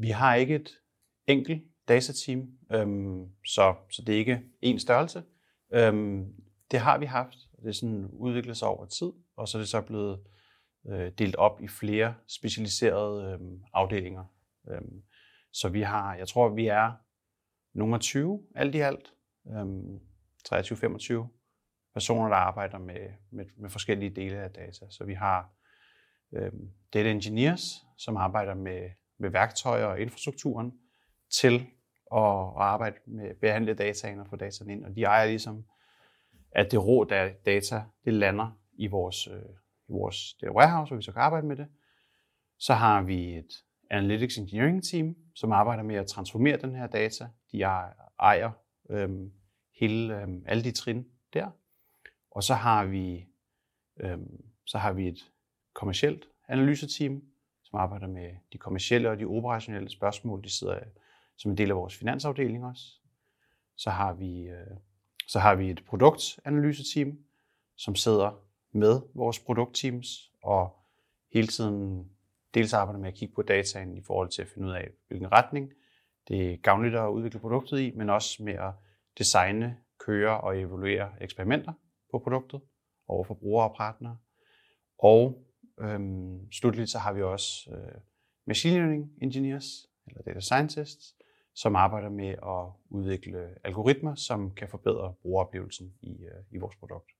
Vi har ikke et enkelt datateam, øhm, så, så det er ikke én størrelse. Øhm, det har vi haft, det er sådan udviklet sig over tid, og så er det så blevet øh, delt op i flere specialiserede øh, afdelinger. Øhm, så vi har, jeg tror, vi er nummer 20 alt i alt, øhm, 23-25 personer, der arbejder med, med, med forskellige dele af data. Så vi har øhm, data engineers, som arbejder med, med værktøjer og infrastrukturen til at, at arbejde med at behandle dataen og få dataen ind. Og de ejer ligesom, at det rå data, det lander i vores, øh, i vores data warehouse, hvor vi så kan arbejde med det. Så har vi et Analytics Engineering Team, som arbejder med at transformere den her data. De ejer øh, hele, øh, alle de trin der. Og så har vi, øh, så har vi et kommercielt analyseteam, som arbejder med de kommercielle og de operationelle spørgsmål. De sidder som en del af vores finansafdeling også. Så har vi, øh, så har vi et produktanalyseteam, som sidder med vores produktteams og hele tiden dels arbejder med at kigge på dataen i forhold til at finde ud af, hvilken retning det er gavnligt at udvikle produktet i, men også med at designe, køre og evaluere eksperimenter på produktet over for brugere og partnere. Og øhm, slutligt så har vi også øh, machine learning engineers, eller data scientists, som arbejder med at udvikle algoritmer, som kan forbedre brugeroplevelsen i, øh, i vores produkt.